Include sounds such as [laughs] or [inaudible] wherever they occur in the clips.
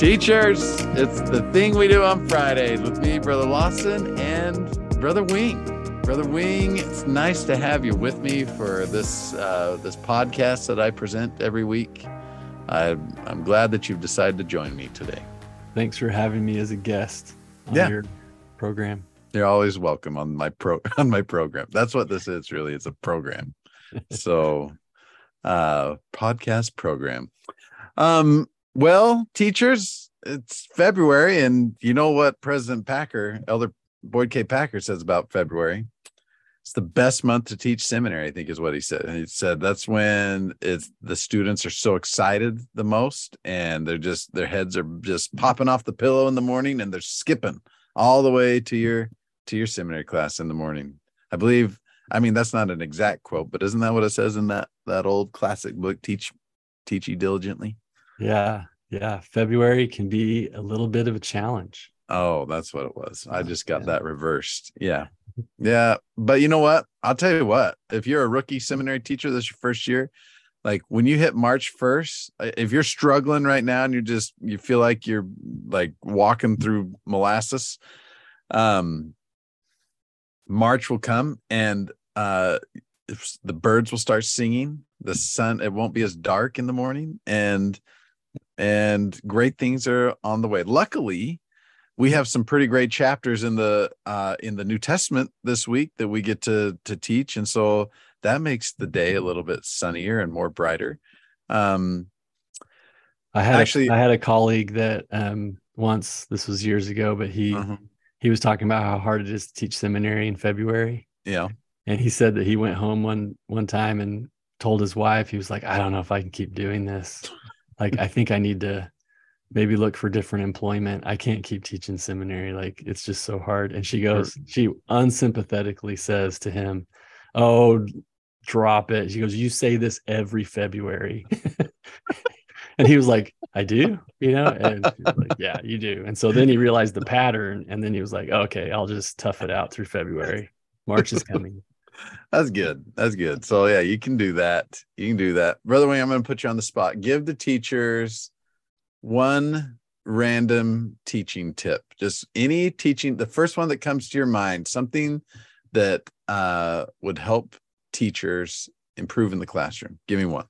Teachers, it's the thing we do on Fridays with me, Brother Lawson, and Brother Wing. Brother Wing, it's nice to have you with me for this uh, this podcast that I present every week. I, I'm glad that you've decided to join me today. Thanks for having me as a guest on Yeah. your program. You're always welcome on my pro [laughs] on my program. That's what this is really. It's a program. [laughs] So uh podcast program. Um well, teachers, it's February and you know what President Packer, Elder Boyd K. Packer says about February. It's the best month to teach seminary, I think is what he said. And he said that's when it's the students are so excited the most and they're just their heads are just popping off the pillow in the morning and they're skipping all the way to your to your seminary class in the morning. I believe I mean that's not an exact quote, but isn't that what it says in that that old classic book teach teach ye diligently? Yeah. Yeah. February can be a little bit of a challenge. Oh, that's what it was. I just got Yeah. that reversed. Yeah. Yeah. But you know what? I'll tell you what, if you're a rookie seminary teacher, this your first year, like when you hit March 1st, uh, if you're struggling right now and you just you feel like you're like walking through molasses, um March will come and uh the birds will start singing, the sun, it won't be as dark in the morning, and and great things are on the way. Luckily, we have some pretty great chapters in the uh in the New Testament this week that we get to to teach and so that makes the day a little bit sunnier and more brighter. Um I had Actually- actually I had a colleague that um once this was years ago, but he uh-huh, he was talking about how hard it is to teach seminary in February. yeah. And he said that he went home one one time and told his wife, he was like, I don't know if I can keep doing this. Like I think I need to maybe look for different employment. I can't keep teaching seminary. Like it's just so hard. And she goes, she unsympathetically says to him, Oh, drop it. She goes, You say this every February. [laughs] and he was like, I do, you know? And like, Yeah, you do. And so then he realized the pattern. And then he was like, Okay, I'll just tough it out through February. March is coming. That's good. That's good. So yeah, you can do that. You can do that. Brother Wing, I'm going to put you on the spot. Give the teachers one random teaching tip. Just any teaching, the first one that comes to your mind, something that uh would help teachers improve in the classroom. Give me one.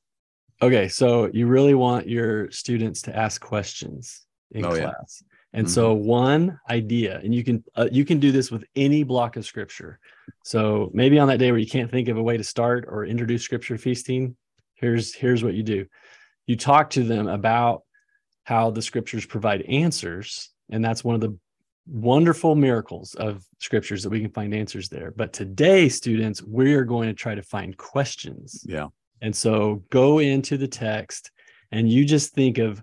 Okay, so you really want your students to ask questions in Oh, yeah. class. And so one idea, and you can uh, you can do this with any block of scripture. So maybe on that day where you can't think of a way to start or introduce scripture feasting, here's here's what you do. You talk to them about how the scriptures provide answers, and that's one of the wonderful miracles of scriptures that we can find answers there. But today, students, we're going to try to find questions. Yeah. And so go into the text and you just think of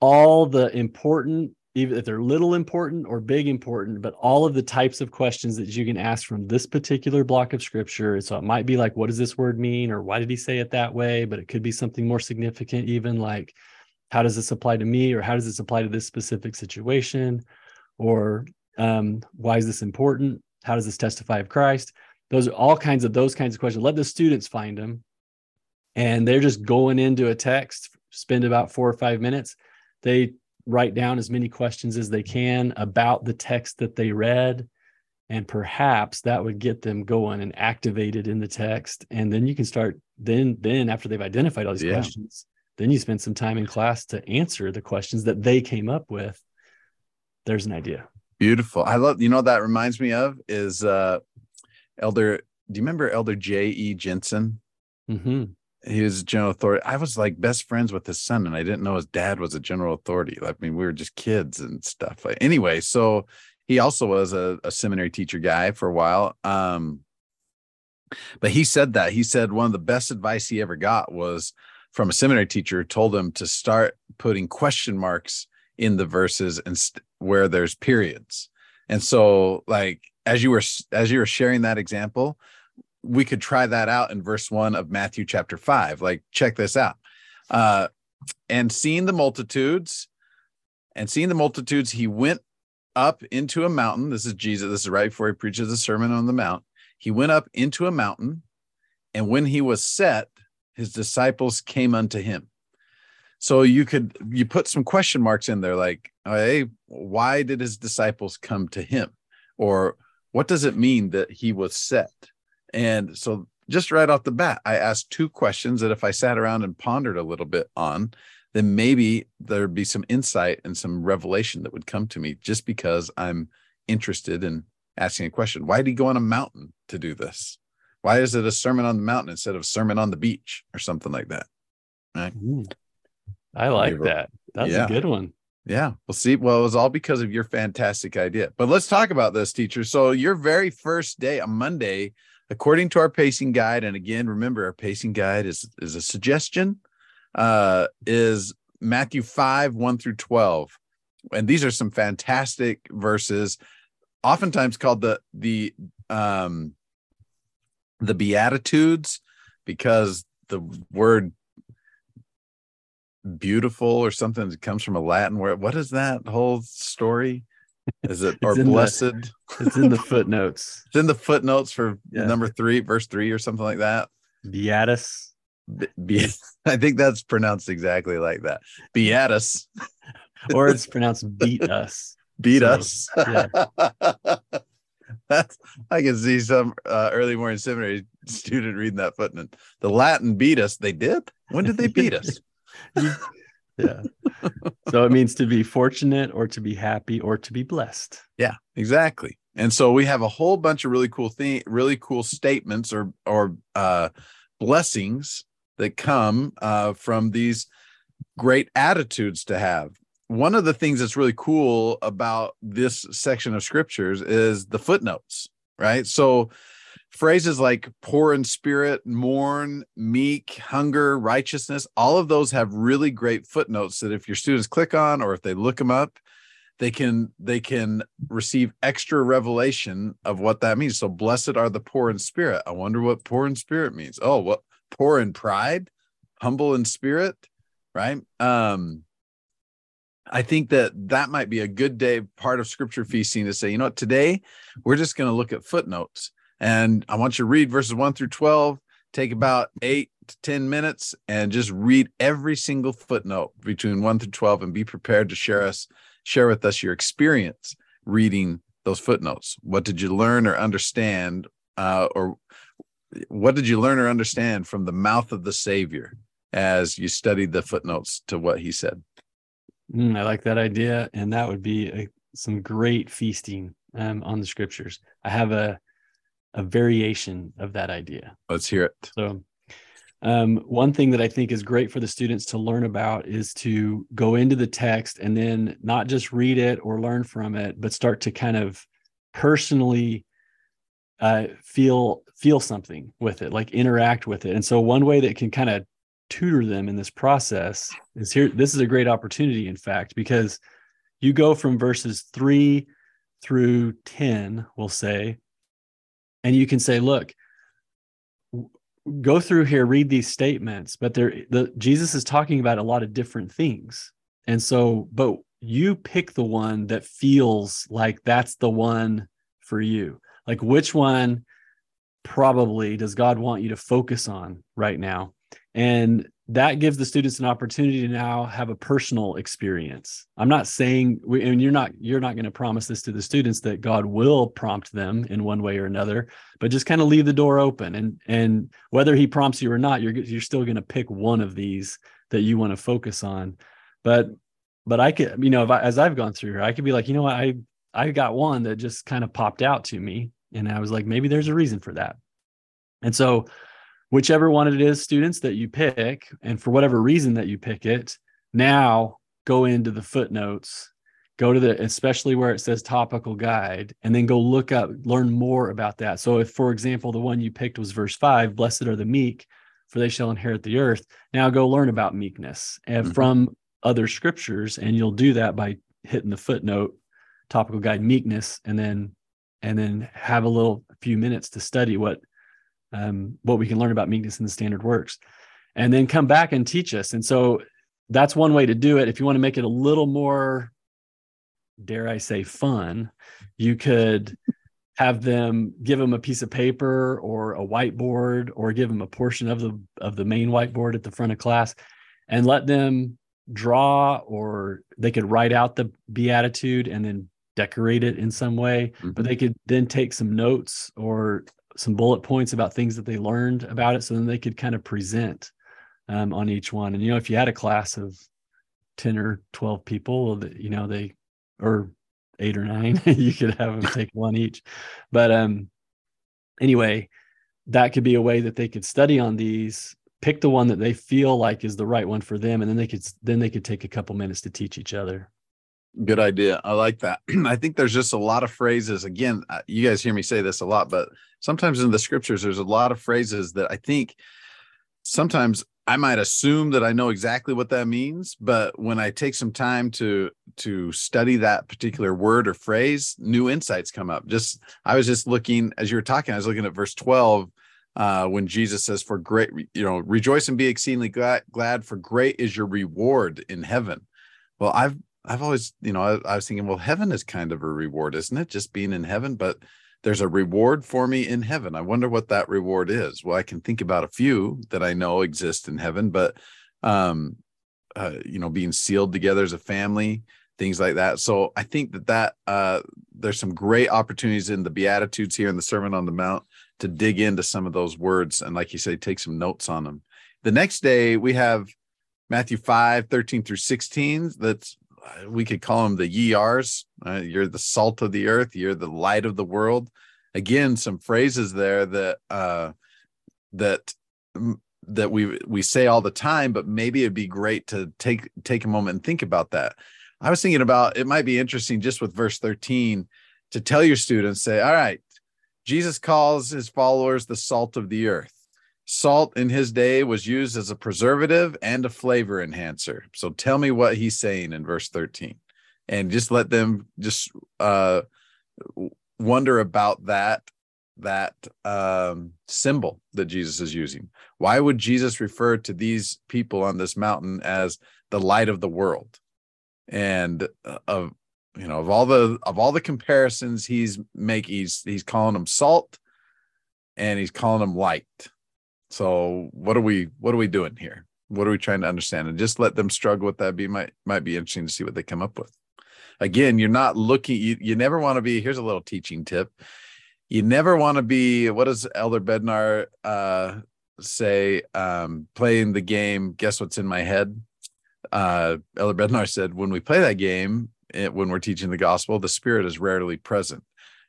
all the important, even if they're little important or big important, but all of the types of questions that you can ask from this particular block of scripture. So it might be like, what does this word mean? Or why did he say it that way? But it could be something more significant, even like, how does this apply to me? Or how does this apply to this specific situation? Or um, why is this important? How does this testify of Christ? Those are all kinds of those kinds of questions. Let the students find them and they're just going into a text spend about four or five minutes they write down as many questions as they can about the text that they read and perhaps that would get them going and activated in the text and then you can start then then after they've identified all these Yeah. questions then you spend some time in class to answer the questions that they came up with there's an idea Beautiful. I love, you know, that reminds me of is uh Elder, do you remember Elder J.E. Jensen? hmm he was a general authority. I was like best friends with his son, and I didn't know his dad was a general authority. I mean, we were just kids and stuff. Anyway, so he also was a, a seminary teacher guy for a while. Um, but he said that he said one of the best advice he ever got was from a seminary teacher who told him to start putting question marks in the verses and st- where there's periods. And so, like as you were as you were sharing that example, we could try that out in verse one of Matthew chapter five. Like, check this out. Uh, and seeing the multitudes, and seeing the multitudes, he went up into a mountain. This is Jesus. This is right before he preaches the Sermon on the Mount. He went up into a mountain, and when he was set, his disciples came unto him. so you could you put some question marks in there like hey why did his disciples come to him or what does it mean that he was set and so just right off the bat i asked two questions that if i sat around and pondered a little bit on then maybe there'd be some insight and some revelation that would come to me just because i'm interested in asking a question why did he go on a mountain to do this why is it a sermon on the mountain instead of a sermon on the beach or something like that right. I like that. That's Yeah. a good one. Yeah. Well, see, well, it was all because of your fantastic idea. But let's talk about this, teacher. So, your very first day a Monday, according to our pacing guide, and again, remember our pacing guide is is a suggestion, uh, is Matthew 5, 1 through 12. And these are some fantastic verses, oftentimes called the the um the Beatitudes, because the word beautiful or something that comes from a Latin word. What is that whole story? Is it or in the- blessed? It's in the footnotes. [laughs] it's in the footnotes for Yeah. number three, verse three, or something like that. Beatus. Be- be- [laughs] I think that's pronounced exactly like that. Beatus, [laughs] Or it's pronounced beat us. beat So, us. yeah. that's I can see some uh, early morning seminary student reading that footnote. The Latin beat us. They did. When did they beat us? Yeah. so it means to be fortunate or to be happy or to be blessed. Yeah, exactly. And so we have a whole bunch of really cool thing, really cool statements or or uh, blessings that come uh, from these great attitudes to have. One of the things that's really cool about this section of scriptures is the footnotes, right? So phrases like poor in spirit, mourn, meek, hunger, righteousness, all of those have really great footnotes that if your students click on or if they look them up, they can they can receive extra revelation of what that means. So blessed are the poor in spirit. I wonder what poor in spirit means. Oh, what poor in pride, humble in spirit, right? Um I think that that might be a good day part of scripture feasting to say, you know what, today we're just going to look at footnotes. And I want you to read verses 1 through 12, take about 8 to 10 minutes and just read every single footnote between 1 through 12 and be prepared to share us share with us your experience reading those footnotes. What did you learn or understand uh, or what did you learn or understand from the mouth of the Savior as you studied the footnotes to what he said? Mm, I like that idea. And that would be a, some great feasting um, on the scriptures. I have a, a variation of that idea. Let's hear it. So, um, one thing that I think is great for the students to learn about is to go into the text and then not just read it or learn from it, but start to kind of personally uh, feel feel something with it, like interact with it. And so, one way that can kind of tutor them in this process is here. This is a great opportunity, in fact, because you go from verses three through ten, we'll say, and you can say, look go through here read these statements but there the jesus is talking about a lot of different things. And so but you pick the one that feels like that's the one for you. Like which one probably does god want you to focus on right now? And that gives the students an opportunity to now have a personal experience. I'm not saying we, and you're not you're not going to promise this to the students that god will prompt them in one way or another but just kind of leave the door open. And and whether he prompts you or not you're you're still going to pick one of these that you want to focus on. But but i could you know I, as i've gone through here i could be like you know what? I i got one that just kind of popped out to me and i was like maybe there's a reason for that. And so whichever one it is students that you pick and for whatever reason that you pick it now go into the footnotes go to the especially where it says topical guide and then go look up learn more about that so if for example the one you picked was verse 5 blessed are the meek for they shall inherit the earth now go learn about meekness and Mhm. from other scriptures and you'll do that by hitting the footnote topical guide meekness and then and then have a little few minutes to study what um, what we can learn about meekness in the standard works and then come back and teach us. And so that's one way to do it. If you want to make it a little more dare i say fun you could have them give them a piece of paper or a whiteboard or give them a portion of the of the main whiteboard at the front of class and let them draw or they could write out the beatitude and then decorate it in some way. Mm-hmm. but they could then take some notes or some bullet points about things that they learned about it so then they could kind of present um, on each one. And you know if you had a class of 10 or 12 people you know they or eight or nine [laughs] you could have them take one each. But um anyway that could be a way that they could study on these pick the one that they feel like is the right one for them and then they could then they could take a couple minutes to teach each other good idea i like that [clears throat] i think there's just a lot of phrases again uh, you guys hear me say this a lot but sometimes in the scriptures there's a lot of phrases that i think sometimes I might assume that I know exactly what that means, but when I take some time to to study that particular word or phrase, new insights come up. Just I was just looking as you were talking, I was looking at verse 12 uh, when Jesus says, "For great, you know, rejoice and be exceedingly glad, glad, for great is your reward in heaven." Well, I've I've always, you know, I, I was thinking, well, heaven is kind of a reward, isn't it? Just being in heaven, but there's a reward for me in heaven. I wonder what that reward is. Well, I can think about a few that I know exist in heaven, but um, uh, you know, being sealed together as a family, things like that. So I think that that uh, there's some great opportunities in the Beatitudes here in the Sermon on the Mount to dig into some of those words and, like you say, take some notes on them. The next day we have Matthew 5, 13 through 16. That's we could call them the years. Uh, you're the salt of the earth. You're the light of the world. Again, some phrases there that uh, that that we we say all the time, but maybe it'd be great to take take a moment and think about that. I was thinking about it might be interesting just with verse 13 to tell your students, say, all right, Jesus calls his followers the salt of the earth. Salt in his day was used as a preservative and a flavor enhancer. So tell me what he's saying in verse 13 and just let them just uh, wonder about that that um, symbol that Jesus is using. Why would Jesus refer to these people on this mountain as the light of the world? And uh, of you know of all the of all the comparisons he's making, he's he's calling them salt and he's calling them light so what are we what are we doing here? What are we trying to understand? And just let them struggle with that. Be might might be interesting to see what they come up with. Again, you're not looking. You you never want to be. Here's a little teaching tip. You never want to be. What does Elder Bednar uh, say? Um, playing the game. Guess what's in my head? Uh, Elder Bednar said, when we play that game, it, when we're teaching the gospel, the Spirit is rarely present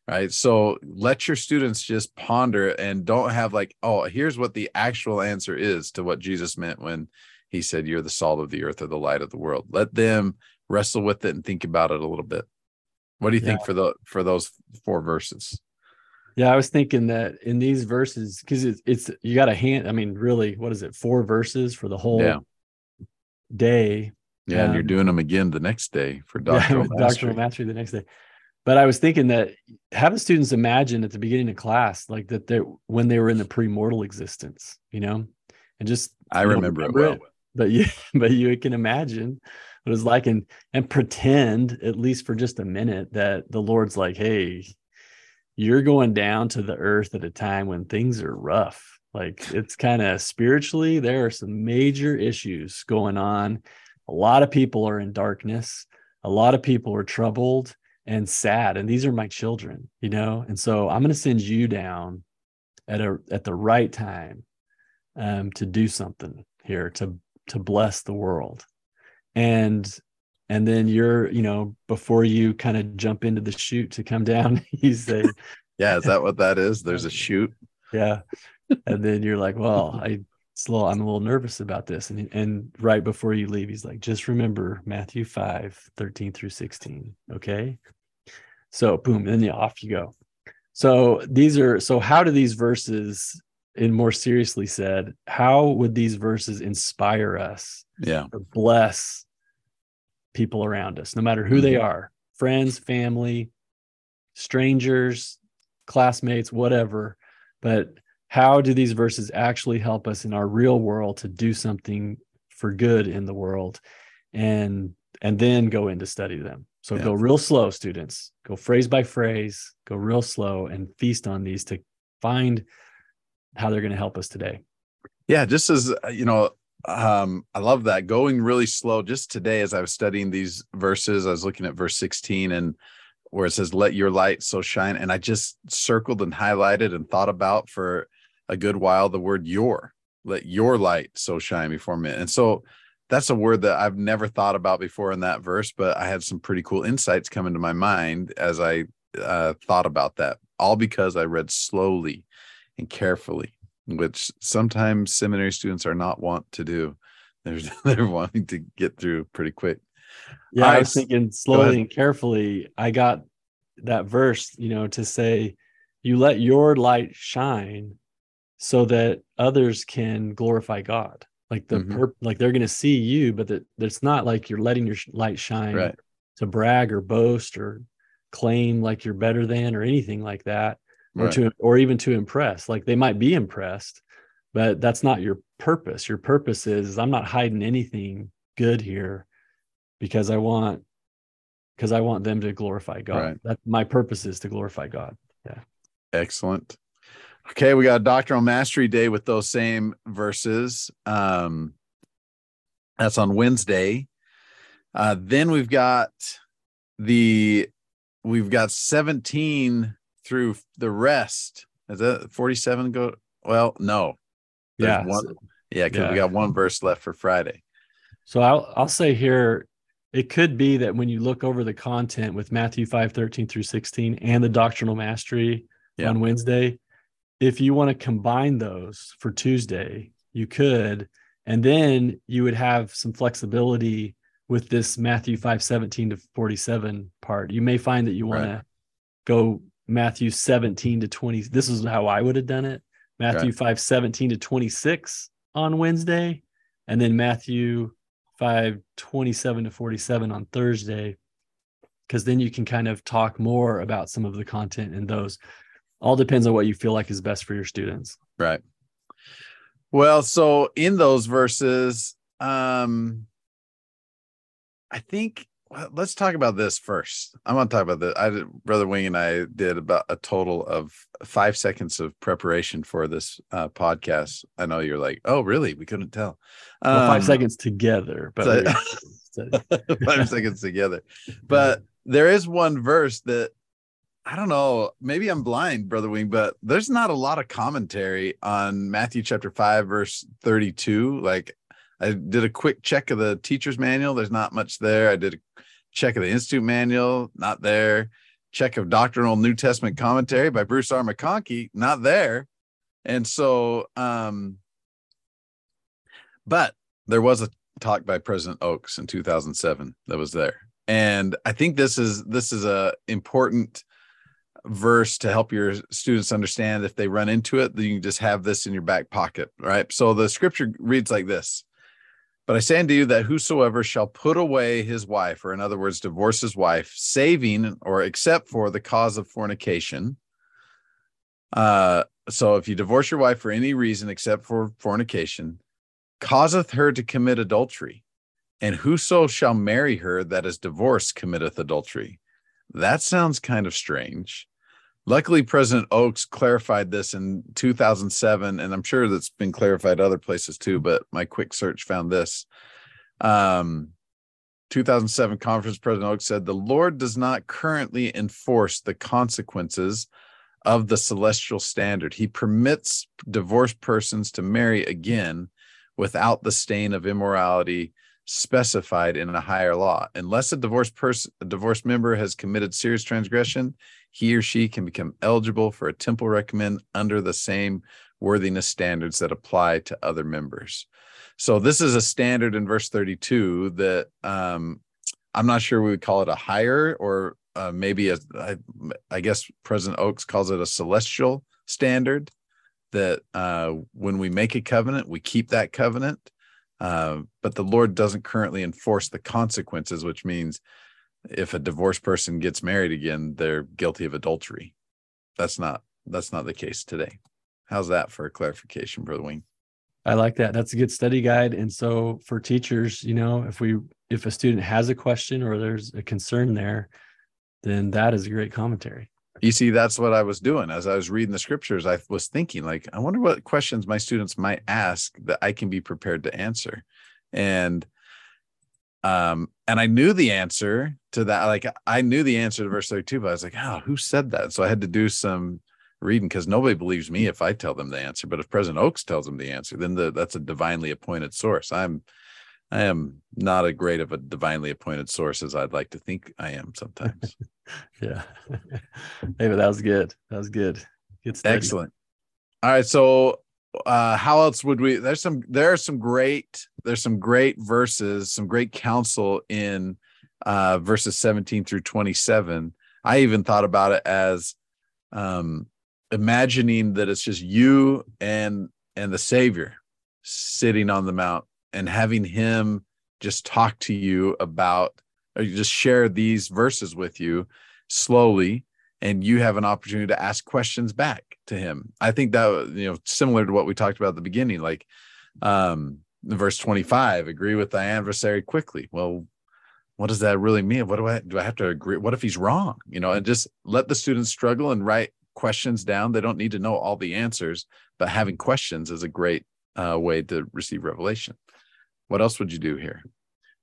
right so let your students just ponder and don't have like oh here's what the actual answer is to what jesus meant when he said you're the salt of the earth or the light of the world let them wrestle with it and think about it a little bit what do you yeah. think for the for those four verses yeah i was thinking that in these verses because it's, it's you got a hand i mean really what is it four verses for the whole yeah. day yeah um, and you're um, doing them again the next day for doctrinal, [laughs] yeah, mastery. doctrinal mastery the next day but I was thinking that have the students imagine at the beginning of class, like that they when they were in the pre-mortal existence, you know, and just I remember, remember, it well. It, but you [laughs] but you can imagine what it's like and and pretend at least for just a minute that the Lord's like, hey, you're going down to the earth at a time when things are rough. Like it's kind of spiritually, there are some major issues going on. A lot of people are in darkness. A lot of people are troubled and sad and these are my children you know? And so i'm going to send you down at a at the right time um, to do something here to to bless the world. And and then you're you know before you kind of jump into the chute to come down [laughs] you say [laughs] yeah is that what that is? There's a [laughs] chute? Yeah. And then you're like well i slow i'm a little nervous about this and and right before you leave he's like just remember matthew 5 13 through 16 okay so boom, then yeah, off you go. So these are so how do these verses, and more seriously said, how would these verses inspire us? Yeah. bless people around us, no matter who mm-hmm. they are, friends, family, strangers, classmates, whatever. But how do these verses actually help us in our real world to do something for good in the world and and then go in to study them so yeah. go real slow, students. Go phrase by phrase, go real slow and feast on these to find how they're going to help us today. Yeah, just as uh, you know, um, I love that going really slow. Just today, as I was studying these verses, I was looking at verse 16 and where it says, Let your light so shine. And I just circled and highlighted and thought about for a good while the word your, let your light so shine before me. And so that's a word that I've never thought about before in that verse, but I had some pretty cool insights come into my mind as I uh, thought about that, all because I read slowly and carefully, which sometimes seminary students are not want to do. They're, [laughs] they're wanting to get through pretty quick. Yeah, I was thinking slowly and carefully. I got that verse, you know, to say, You let your light shine so that others can glorify God like the mm-hmm. like they're going to see you but that it's not like you're letting your light shine right. to brag or boast or claim like you're better than or anything like that or right. to or even to impress like they might be impressed but that's not your purpose your purpose is i'm not hiding anything good here because i want because i want them to glorify god right. that my purpose is to glorify god yeah excellent Okay, we got a doctrinal mastery day with those same verses. Um, that's on Wednesday. Uh, then we've got the we've got 17 through the rest. Is that 47 go? Well, no. There's yeah. One, yeah, because yeah. we got one verse left for Friday. So I'll I'll say here, it could be that when you look over the content with Matthew 5, 13 through 16 and the doctrinal mastery yeah. on Wednesday, if you want to combine those for Tuesday, you could. And then you would have some flexibility with this Matthew 5 17 to 47 part. You may find that you want right. to go Matthew 17 to 20. This is how I would have done it Matthew right. 5 17 to 26 on Wednesday, and then Matthew 5 27 to 47 on Thursday. Because then you can kind of talk more about some of the content in those all depends on what you feel like is best for your students. Right. Well, so in those verses, um, I think well, let's talk about this first. I'm going to talk about this. I did, brother Wing and I did about a total of five seconds of preparation for this uh, podcast. I know you're like, oh, really? We couldn't tell. Um, well, five um, seconds together, but [laughs] five seconds together. [laughs] But there is one verse that I don't know. Maybe I'm blind, Brother Wing, but there's not a lot of commentary on Matthew chapter 5, verse 32. Like I did a quick check of the teacher's manual. There's not much there. I did a check of the Institute manual, not there. Check of doctrinal New Testament commentary by Bruce R. McConkie, not there. And so, um, but there was a talk by President Oaks in 2007 that was there. And I think this is this is a important verse to help your students understand if they run into it, then you can just have this in your back pocket, right? So the scripture reads like this But I say unto you that whosoever shall put away his wife, or in other words, divorce his wife, saving or except for the cause of fornication. Uh, so if you divorce your wife for any reason except for fornication, causeth her to commit adultery. And whoso shall marry her that is divorced committeth adultery. That sounds kind of strange. Luckily, President Oaks clarified this in 2007, and I'm sure that's been clarified other places too. But my quick search found this. Um, 2007 conference, President Oaks said, The Lord does not currently enforce the consequences of the celestial standard. He permits divorced persons to marry again without the stain of immorality specified in a higher law. Unless a divorced person, a divorced member has committed serious transgression, he or she can become eligible for a temple recommend under the same worthiness standards that apply to other members. So this is a standard in verse 32 that um, I'm not sure we would call it a higher or uh, maybe a, I, I guess President Oaks calls it a celestial standard that uh, when we make a covenant, we keep that covenant. Uh, but the Lord doesn't currently enforce the consequences, which means if a divorced person gets married again, they're guilty of adultery. That's not that's not the case today. How's that for a clarification, Brother Wing? I like that. That's a good study guide. And so for teachers, you know, if we if a student has a question or there's a concern there, then that is a great commentary. you see that's what i was doing as i was reading the scriptures i was thinking like i wonder what questions my students might ask that i can be prepared to answer and um and i knew the answer to that like i knew the answer to verse 32 but i was like oh who said that? So i had to do some reading because nobody believes me if i tell them the answer but if president oaks tells them the answer then the, that's a divinely appointed source. I'm i am not a great of a divinely appointed source as i'd like to think i am sometimes. [laughs] Yeah. [laughs] Hey but that was good. That was good. Good study. excellent. All right so uh how else would we there's some there are some great there's some great verses some great counsel in uh verses 17 through 27 i even thought about it as um imagining that it's just you and and the savior sitting on the mount and having him just talk to you about or just share these verses with you slowly and you have an opportunity to ask questions back to him. I think that you know similar to what we talked about at the beginning like um verse 25 agree with thy adversary quickly. Well what does that really mean? What do i do i have to agree? What if he's wrong? You know and just let the students struggle and write questions down. They don't need to know all the answers but having questions is a great uh, way to receive revelation. What else would you do here?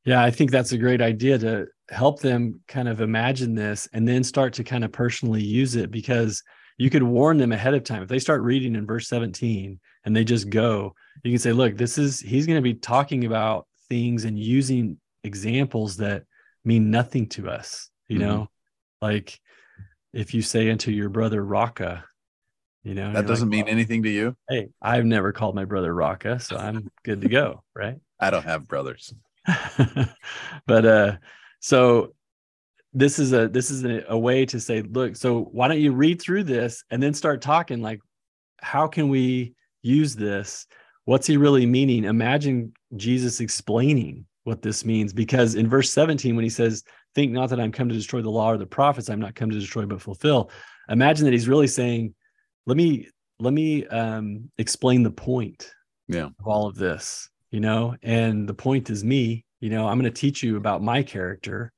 Yeah i think that's a great idea to help them kind of imagine this and then start to kind of personally use it because you could warn them ahead of time. If they start reading in verse 17 and they just go you can say look this is he's going to be talking about things and using examples that mean nothing to us you mm-hmm. know? Like if you say unto your brother Raca you know that doesn't like, mean well, anything to you? hey i've never called my brother Raca so i'm good to go right? [laughs] I don't have brothers. [laughs] But uh so this is a this is a, a, way to say look so why don't you read through this and then start talking like how can we use this? What's he really meaning? Imagine jesus explaining what this means because in verse 17 when he says think not that i'm come to destroy the law or the prophets i'm not come to destroy but fulfill imagine that he's really saying let me let me um, explain the point yeah. of all of this you know? And the point is me you know i'm going to teach you about my character.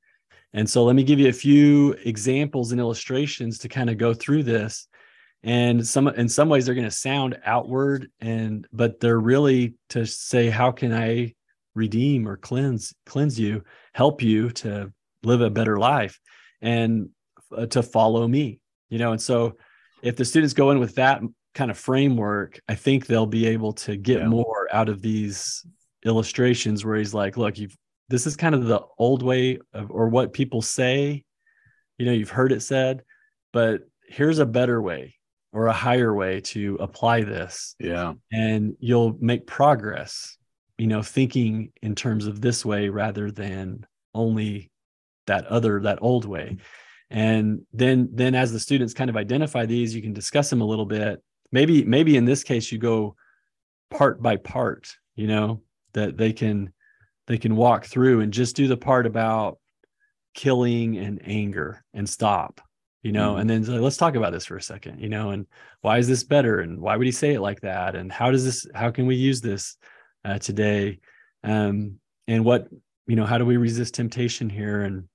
And so let me give you a few examples and illustrations to kind of go through this. And some in some ways they're going to sound outward and but they're really to say how can i redeem or cleanse cleanse you help you to live a better life and uh, to follow me you know? And so if the students go in with that kind of framework i think they'll be able to get yeah. more out of these illustrations where he's like, look, you've this is kind of the old way of or what people say, you know, you've heard it said, but here's a better way or a higher way to apply this. Yeah. And you'll make progress, you know, thinking in terms of this way rather than only that other that old way. And then then as the students kind of identify these, you can discuss them a little bit. Maybe maybe in this case you go part by part, you know, that they can they can walk through and just do the part about killing and anger and stop you know? Mm-hmm. and then so let's talk about this for a second you know and why is this better? And why would he say it like that? And how does this how can we use this uh, today? Um and what you know how do we resist temptation here? And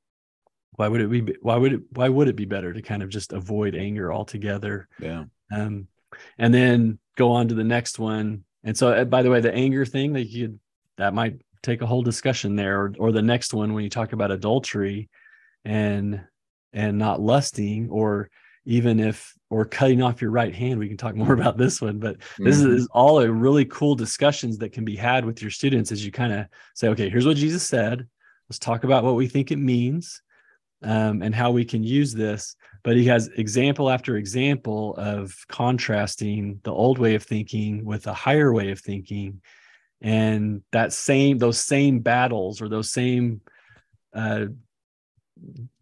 why would it be why would it why would it be better to kind of just avoid anger altogether? Yeah. Um and then go on to the next one. And so uh, by the way the anger thing that you that might take a whole discussion there or, or the next one when you talk about adultery and and not lusting or even if or cutting off your right hand we can talk [laughs] more about this one but this mm-hmm. is, is, all a really cool discussions that can be had with your students as you kind of say okay here's what jesus said let's talk about what we think it means um, and how we can use this but he has example after example of contrasting the old way of thinking with a higher way of thinking and that same those same battles or those same uh,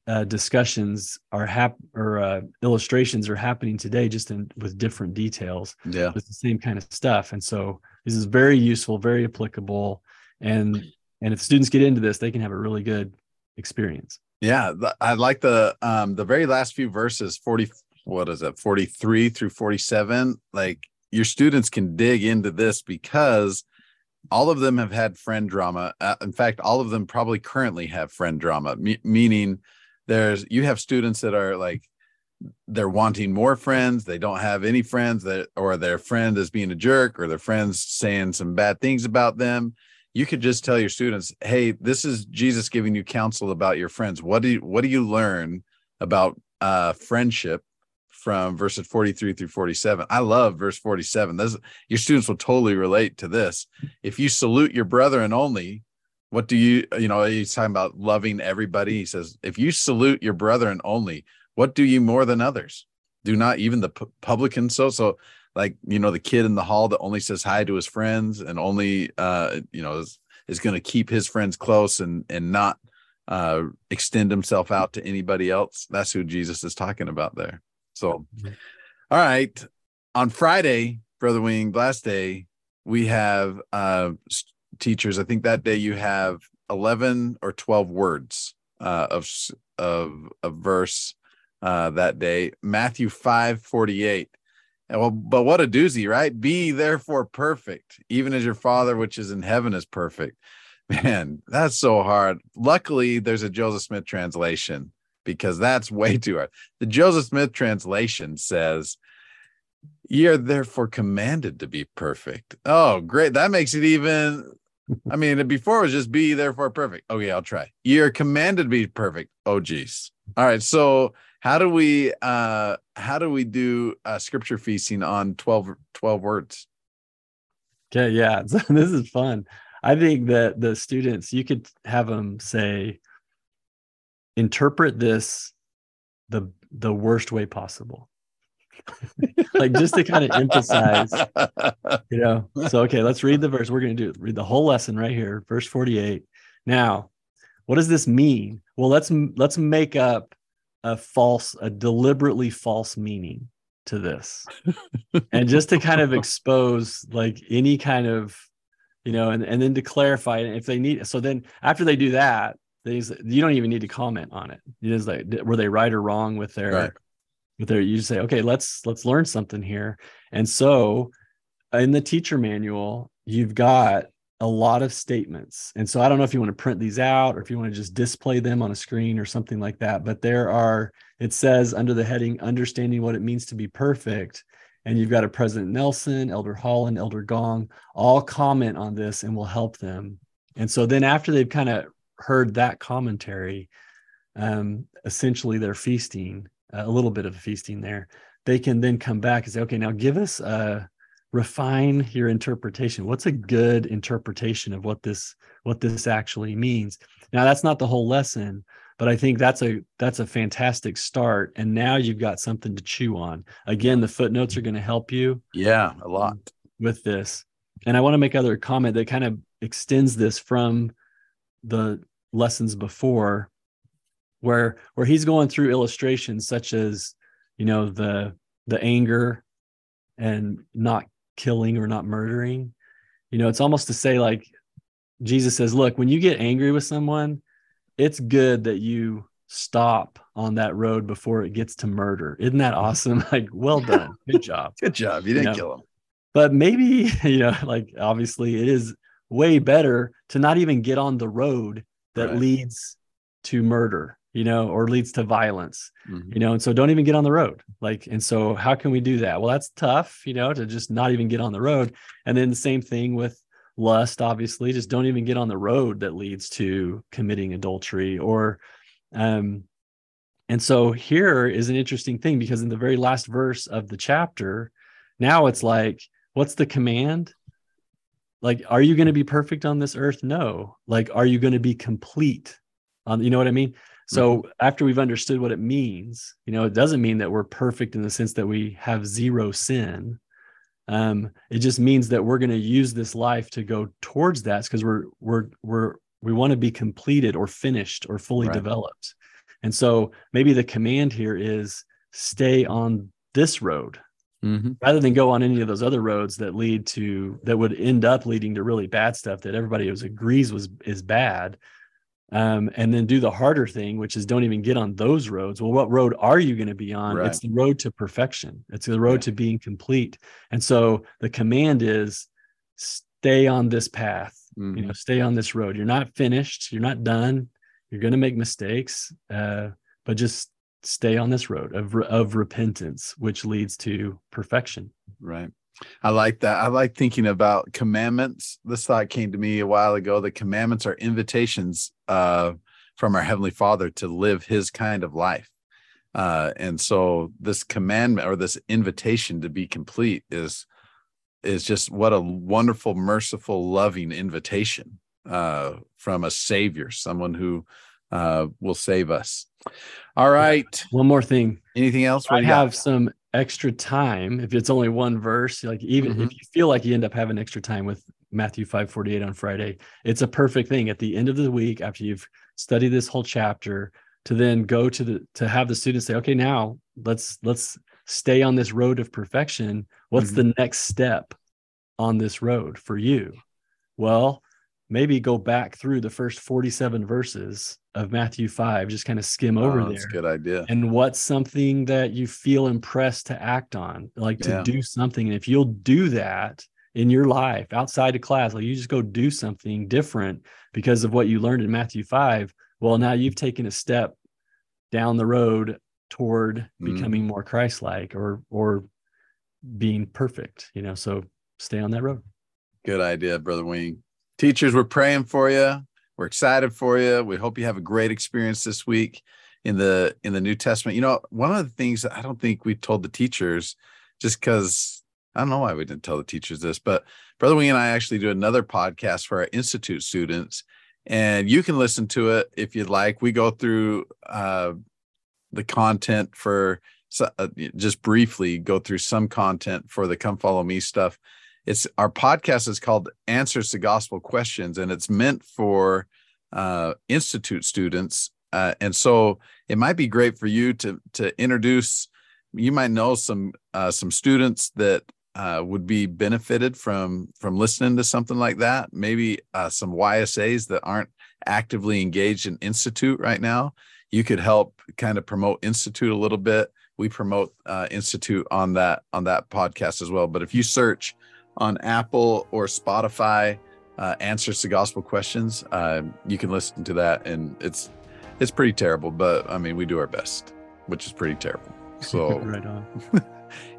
uh, discussions are hap or uh, illustrations are happening today just in with different details. Yeah. With the same kind of stuff. And so this is very useful very applicable. And and if students get into this they can have a really good experience. Yeah. I like the um the very last few verses 40 what is it 43 through 47 like your students can dig into this because all of them have had friend drama. Uh, in fact, all of them probably currently have friend drama, me- meaning there's you have students that are like they're wanting more friends. They don't have any friends that or their friend is being a jerk or their friends saying some bad things about them. You could just tell your students hey this is jesus giving you counsel about your friends. What do you what do you learn about uh friendship from verses 43 through 47 i love verse 47 this your students will totally relate to this. If you salute your brethren only what do you you know he's talking about loving everybody. He says if you salute your brethren only what do you more than others? Do not even the publican so so like you know the kid in the hall that only says hi to his friends and only uh you know is, is going to keep his friends close and and not uh extend himself out to anybody else. That's who jesus is talking about there so all right on friday brother wing last day we have uh teachers i think that day you have 11 or 12 words uh of of a verse uh, that day. Matthew 5 48. Well, but what a doozy, right? Be therefore perfect, even as your Father which is in heaven is perfect. Man, that's so hard. Luckily, there's a Joseph Smith translation because that's [laughs] way too hard. The Joseph Smith translation says, Ye are therefore commanded to be perfect. Oh, great. That makes it even. I mean, before it was just be therefore perfect. Okay, I'll try. You're commanded to be perfect. Oh, geez. All right. So how do we uh how do we do scripture feasting on 12 12 words okay yeah [laughs] this is fun i think that the students you could have them say interpret this the the worst way possible. [laughs] Like just to kind of emphasize you know so okay let's read the verse. We're going to do read the whole lesson right here verse 48 now what does this mean? Well let's let's make up a false, a deliberately false meaning to this. and just to kind of expose like any kind of, you know, and, and then to clarify if they need, so then after they do that, they, you don't even need to comment on it. You just like, were they right or wrong with their, right. with their, you just say, okay, let's, let's learn something here. And so in the teacher manual, you've got a lot of statements. And so I don't know if you want to print these out or if you want to just display them on a screen or something like that. But there are, it says under the heading, understanding what it means to be perfect. And you've got a President Nelson, Elder Holland, Elder Gong, all comment on this and will help them. And so then after they've kind of heard that commentary, um, essentially they're feasting, a little bit of feasting there. They can then come back and say, okay, now give us a, refine your interpretation. What's a good interpretation of what this what this actually means? Now that's not the whole lesson but i think that's a that's a fantastic start. And now you've got something to chew on. Again the footnotes are going to help you yeah a lot. with this. And i want to make other comment that kind of extends this from the lessons before where where he's going through illustrations such as you know the the anger and not killing or not murdering. You know, it's almost to say, like, Jesus says, look, when you get angry with someone, it's good that you stop on that road before it gets to murder. Isn't that awesome? [laughs] Like, well done. Good job. Good job. You didn't you know? kill him. But maybe, [laughs] you know, like obviously it is way better to not even get on the road that right. leads to murder you know, or leads to violence, mm-hmm. you know, and so don't even get on the road. Like, and so how can we do that? Well, that's tough, you know, to just not even get on the road. And then the same thing with lust, obviously, just don't even get on the road that leads to committing adultery or, um, and so here is an interesting thing because in the very last verse of the chapter, now it's like, what's the command? Like, are you going to be perfect on this earth? No. Like, are you going to be complete on, you know what I mean? So mm-hmm. after we've understood what it means, you know, it doesn't mean that we're perfect in the sense that we have zero sin. Um, it just means that we're going to use this life to go towards that because we're we're we're we want to be completed or finished or fully right. developed. And so maybe the command here is stay on this road mm-hmm. rather than go on any of those other roads that lead to that would end up leading to really bad stuff that everybody was agrees was is bad um, and then do the harder thing, which is don't even get on those roads. Well, what road are you going to be on? Right. It's the road to perfection. It's the road to being complete. And so the command is stay on this path. Mm-hmm. You know, stay on this road. You're not finished. You're not done. You're going to make mistakes, uh, but just stay on this road of of repentance, which leads to perfection. Right. I like that. I like thinking about commandments. This thought came to me a while ago. The commandments are invitations uh, from our Heavenly Father to live His kind of life. Uh, and so this commandment or this invitation to be complete is is just what a wonderful, merciful, loving invitation uh, from a Savior, someone who uh, will save us. All right. One more thing. Anything else? I have some extra time if it's only one verse. Like even mm-hmm. if you feel like you end up having extra time with Matthew five forty eight on Friday, it's a perfect thing at the end of the week after you've studied this whole chapter to then go to the to have the students say, okay, now let's let's stay on this road of perfection. What's mm-hmm. the next step on this road for you? Well, maybe go back through the first 47 verses of Matthew 5, just kind of skim over oh, there. That's a good idea. And what's something that you feel impressed to act on, like to yeah. do something. And if you'll do that in your life outside of class, like you just go do something different because of what you learned in Matthew 5, well, now you've taken a step down the road toward mm. becoming more Christ-like or or being perfect, you know. So stay on that road. Good idea, brother Wing. Teachers, we're praying for you. We're excited for you. We hope you have a great experience this week in the in the New Testament. You know, one of the things I don't think we told the teachers, just because I don't know why we didn't tell the teachers this, but Brother Wing and I actually do another podcast for our institute students, and you can listen to it if you'd like. We go through uh, the content for uh, just briefly go through some content for the Come Follow Me stuff it's our podcast is called answers to gospel questions and it's meant for uh, institute students. Uh, and so it might be great for you to to introduce you might know some uh, some students that uh, would be benefited from from listening to something like that. Maybe uh, some YSAs that aren't actively engaged in institute right now. You could help kind of promote institute a little bit. We promote uh, institute on that on that podcast as well. But if you search on Apple or Spotify. Uh, answers to gospel questions. Uh, you can listen to that, and it's it's pretty terrible, but I mean we do our best, which is pretty terrible. So [laughs] right on. [laughs]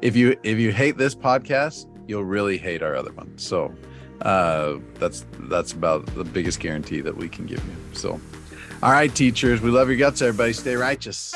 if you if you hate this podcast, you'll really hate our other one. So uh, that's that's about the biggest guarantee that we can give you. So, all right, teachers, we love your guts. Everybody, stay righteous.